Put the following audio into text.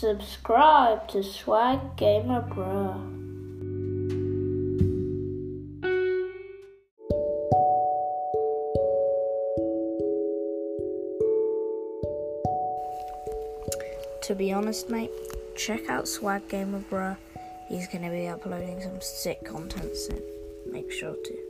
Subscribe to Swag Gamer Bruh. To be honest, mate, check out Swag Gamer Bruh. He's going to be uploading some sick content soon. Make sure to.